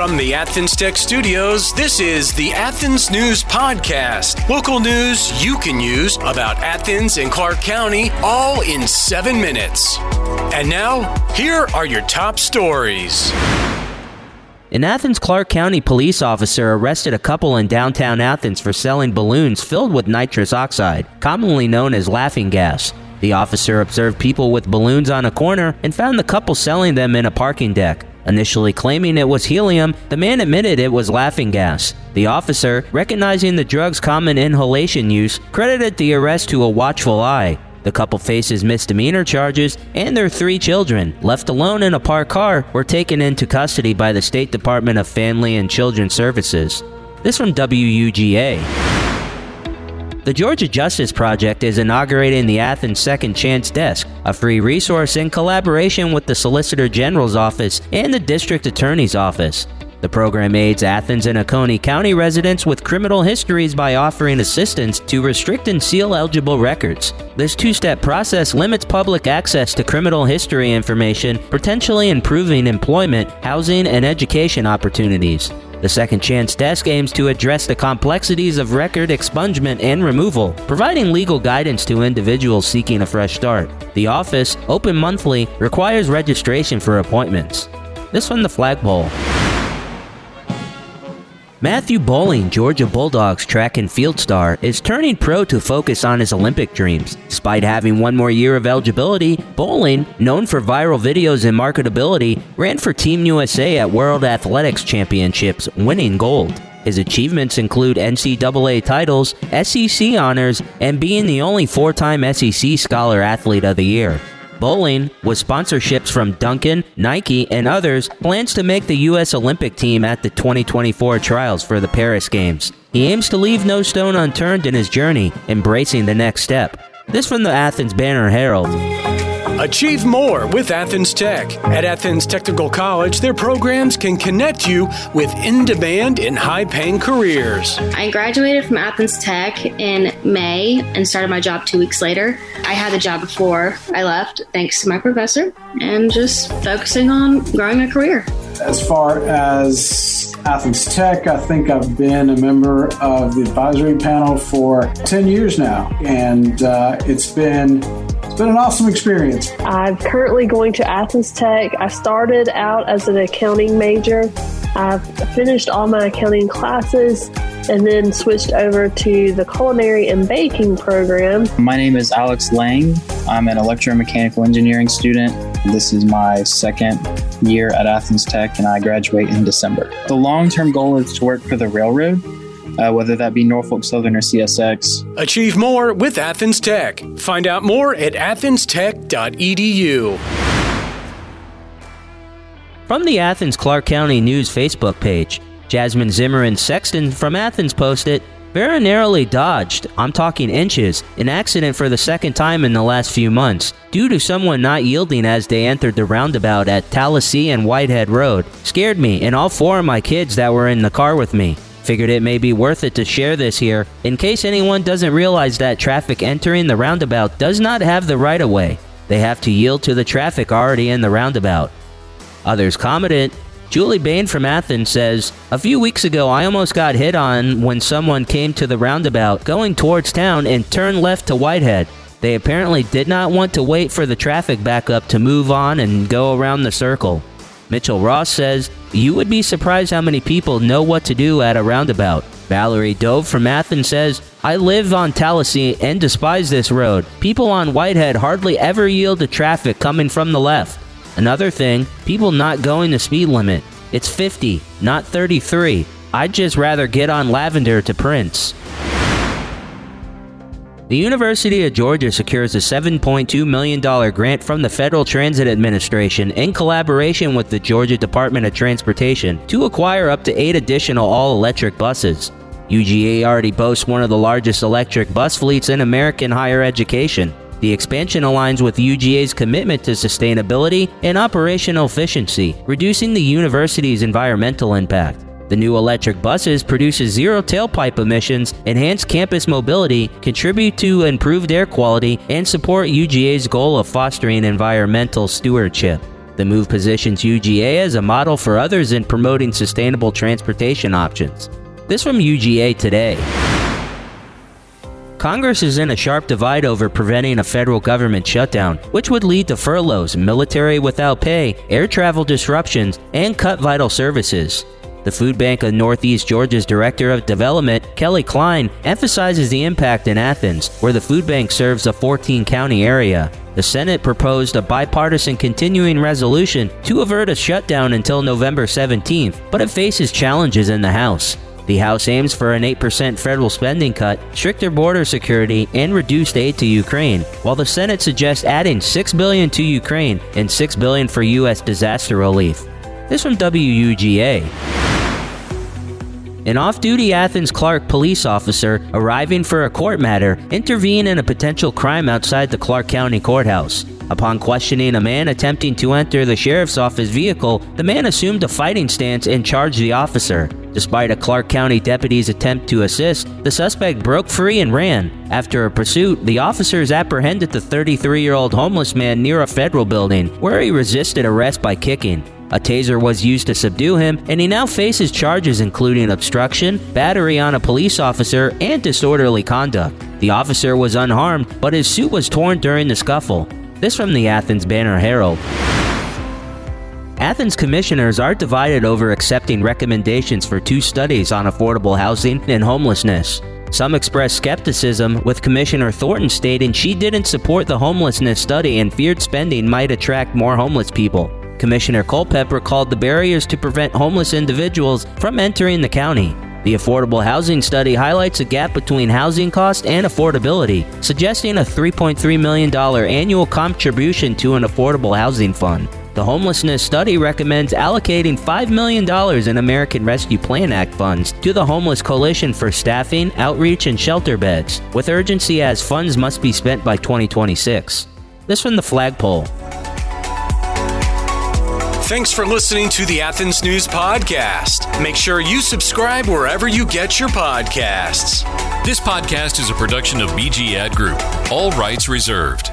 From the Athens Tech Studios, this is the Athens News Podcast. Local news you can use about Athens and Clarke County all in seven minutes. And now, here are your top stories. An Athens Clarke County police officer arrested a couple in downtown Athens for selling balloons filled with nitrous oxide, commonly known as laughing gas. The officer observed people with balloons on a corner and found the couple selling them in a parking deck. Initially claiming it was helium, the man admitted it was laughing gas. The officer, recognizing the drug's common inhalation use, credited the arrest to a watchful eye. The couple faces misdemeanor charges, and their three children, left alone in a parked car, were taken into custody by the State Department of Family and Children Services. This from WUGA. The Georgia Justice Project is inaugurating the Athens Second Chance Desk, a free resource in collaboration with the Solicitor General's Office and the District Attorney's Office. The program aids Athens and Oconee County residents with criminal histories by offering assistance to restrict and seal eligible records. This two step process limits public access to criminal history information, potentially improving employment, housing, and education opportunities. The Second Chance Desk aims to address the complexities of record expungement and removal, providing legal guidance to individuals seeking a fresh start. The office, open monthly, requires registration for appointments. This from the flagpole. Matthew Boling, Georgia Bulldogs track and field star, is turning pro to focus on his Olympic dreams. Despite having one more year of eligibility, Boling, known for viral videos and marketability, ran for Team USA at World Athletics Championships, winning gold. His achievements include NCAA titles, SEC honors, and being the only four time SEC Scholar Athlete of the Year. Boling, with sponsorships from Dunkin, Nike, and others, plans to make the U.S. Olympic team at the 2024 trials for the Paris Games. He aims to leave no stone unturned in his journey, embracing the next step. This from the Athens Banner Herald. Achieve more with Athens Tech. At Athens Technical College, their programs can connect you with in demand and high paying careers. I graduated from Athens Tech in May and started my job two weeks later. I had the job before I left, thanks to my professor, and just focusing on growing a career. As far as Athens Tech, I think I've been a member of the advisory panel for 10 years now, and uh, it's been it's been an awesome experience. I'm currently going to Athens Tech. I started out as an accounting major. I've finished all my accounting classes and then switched over to the culinary and baking program. My name is Alex Lang. I'm an electromechanical engineering student. This is my second year at Athens Tech, and I graduate in December. The long term goal is to work for the railroad uh, whether that be Norfolk Southern or CSX. Achieve more with Athens Tech. Find out more at athenstech.edu. From the Athens Clarke County News Facebook page, Jasmine Zimmerman Sexton from Athens posted, very narrowly dodged, I'm talking inches, an accident for the second time in the last few months, due to someone not yielding as they entered the roundabout at Tallahassee and Whitehead Road. Scared me and all four of my kids that were in the car with me. Figured it may be worth it to share this here, in case anyone doesn't realize that traffic entering the roundabout does not have the right of way. They have to yield to the traffic already in the roundabout. Others commented, Julie Bain from Athens says, A few weeks ago, I almost got hit on when someone came to the roundabout going towards town and turned left to Whitehead. They apparently did not want to wait for the traffic backup to move on and go around the circle. Mitchell Ross says, You would be surprised how many people know what to do at a roundabout. Valerie Dove from Athens says, I live on Tallahassee and despise this road. People on Whitehead hardly ever yield to traffic coming from the left. Another thing, people not going the speed limit. It's 50, not 33. I'd just rather get on Lavender to Prince. The University of Georgia secures a $7.2 million grant from the Federal Transit Administration in collaboration with the Georgia Department of Transportation to acquire up to eight additional all electric buses. UGA already boasts one of the largest electric bus fleets in American higher education. The expansion aligns with UGA's commitment to sustainability and operational efficiency, reducing the university's environmental impact. The new electric buses produce zero tailpipe emissions, enhance campus mobility, contribute to improved air quality, and support UGA's goal of fostering environmental stewardship. The move positions UGA as a model for others in promoting sustainable transportation options. This from UGA today. Congress is in a sharp divide over preventing a federal government shutdown, which would lead to furloughs, military without pay, air travel disruptions, and cut vital services. The Food Bank of Northeast Georgia's Director of Development, Kelly Klein, emphasizes the impact in Athens, where the food bank serves a 14 county area. The Senate proposed a bipartisan continuing resolution to avert a shutdown until November 17th, but it faces challenges in the House. The House aims for an 8% federal spending cut, stricter border security, and reduced aid to Ukraine, while the Senate suggests adding 6 billion to Ukraine and 6 billion for US disaster relief. This from WUGA. An off duty Athens Clarke police officer arriving for a court matter intervened in a potential crime outside the Clarke County Courthouse. Upon questioning a man attempting to enter the sheriff's office vehicle, the man assumed a fighting stance and charged the officer. Despite a Clarke County deputy's attempt to assist, the suspect broke free and ran. After a pursuit, the officers apprehended the 33 year old homeless man near a federal building, where he resisted arrest by kicking. A taser was used to subdue him, and he now faces charges including obstruction, battery on a police officer, and disorderly conduct. The officer was unharmed, but his suit was torn during the scuffle. This from the Athens Banner Herald. Athens commissioners are divided over accepting recommendations for two studies on affordable housing and homelessness. Some expressed skepticism, with Commissioner Thornton stating she didn't support the homelessness study and feared spending might attract more homeless people. Commissioner Culpepper called the barriers to prevent homeless individuals from entering the county. The affordable housing study highlights a gap between housing cost and affordability, suggesting a $3.3 million annual contribution to an affordable housing fund. The homelessness study recommends allocating $5 million in American Rescue Plan Act funds to the Homeless Coalition for staffing, outreach, and shelter beds, with urgency as funds must be spent by 2026. This from the flagpole. Thanks for listening to the Athens News Podcast. Make sure you subscribe wherever you get your podcasts. This podcast is a production of BG Ad Group, all rights reserved.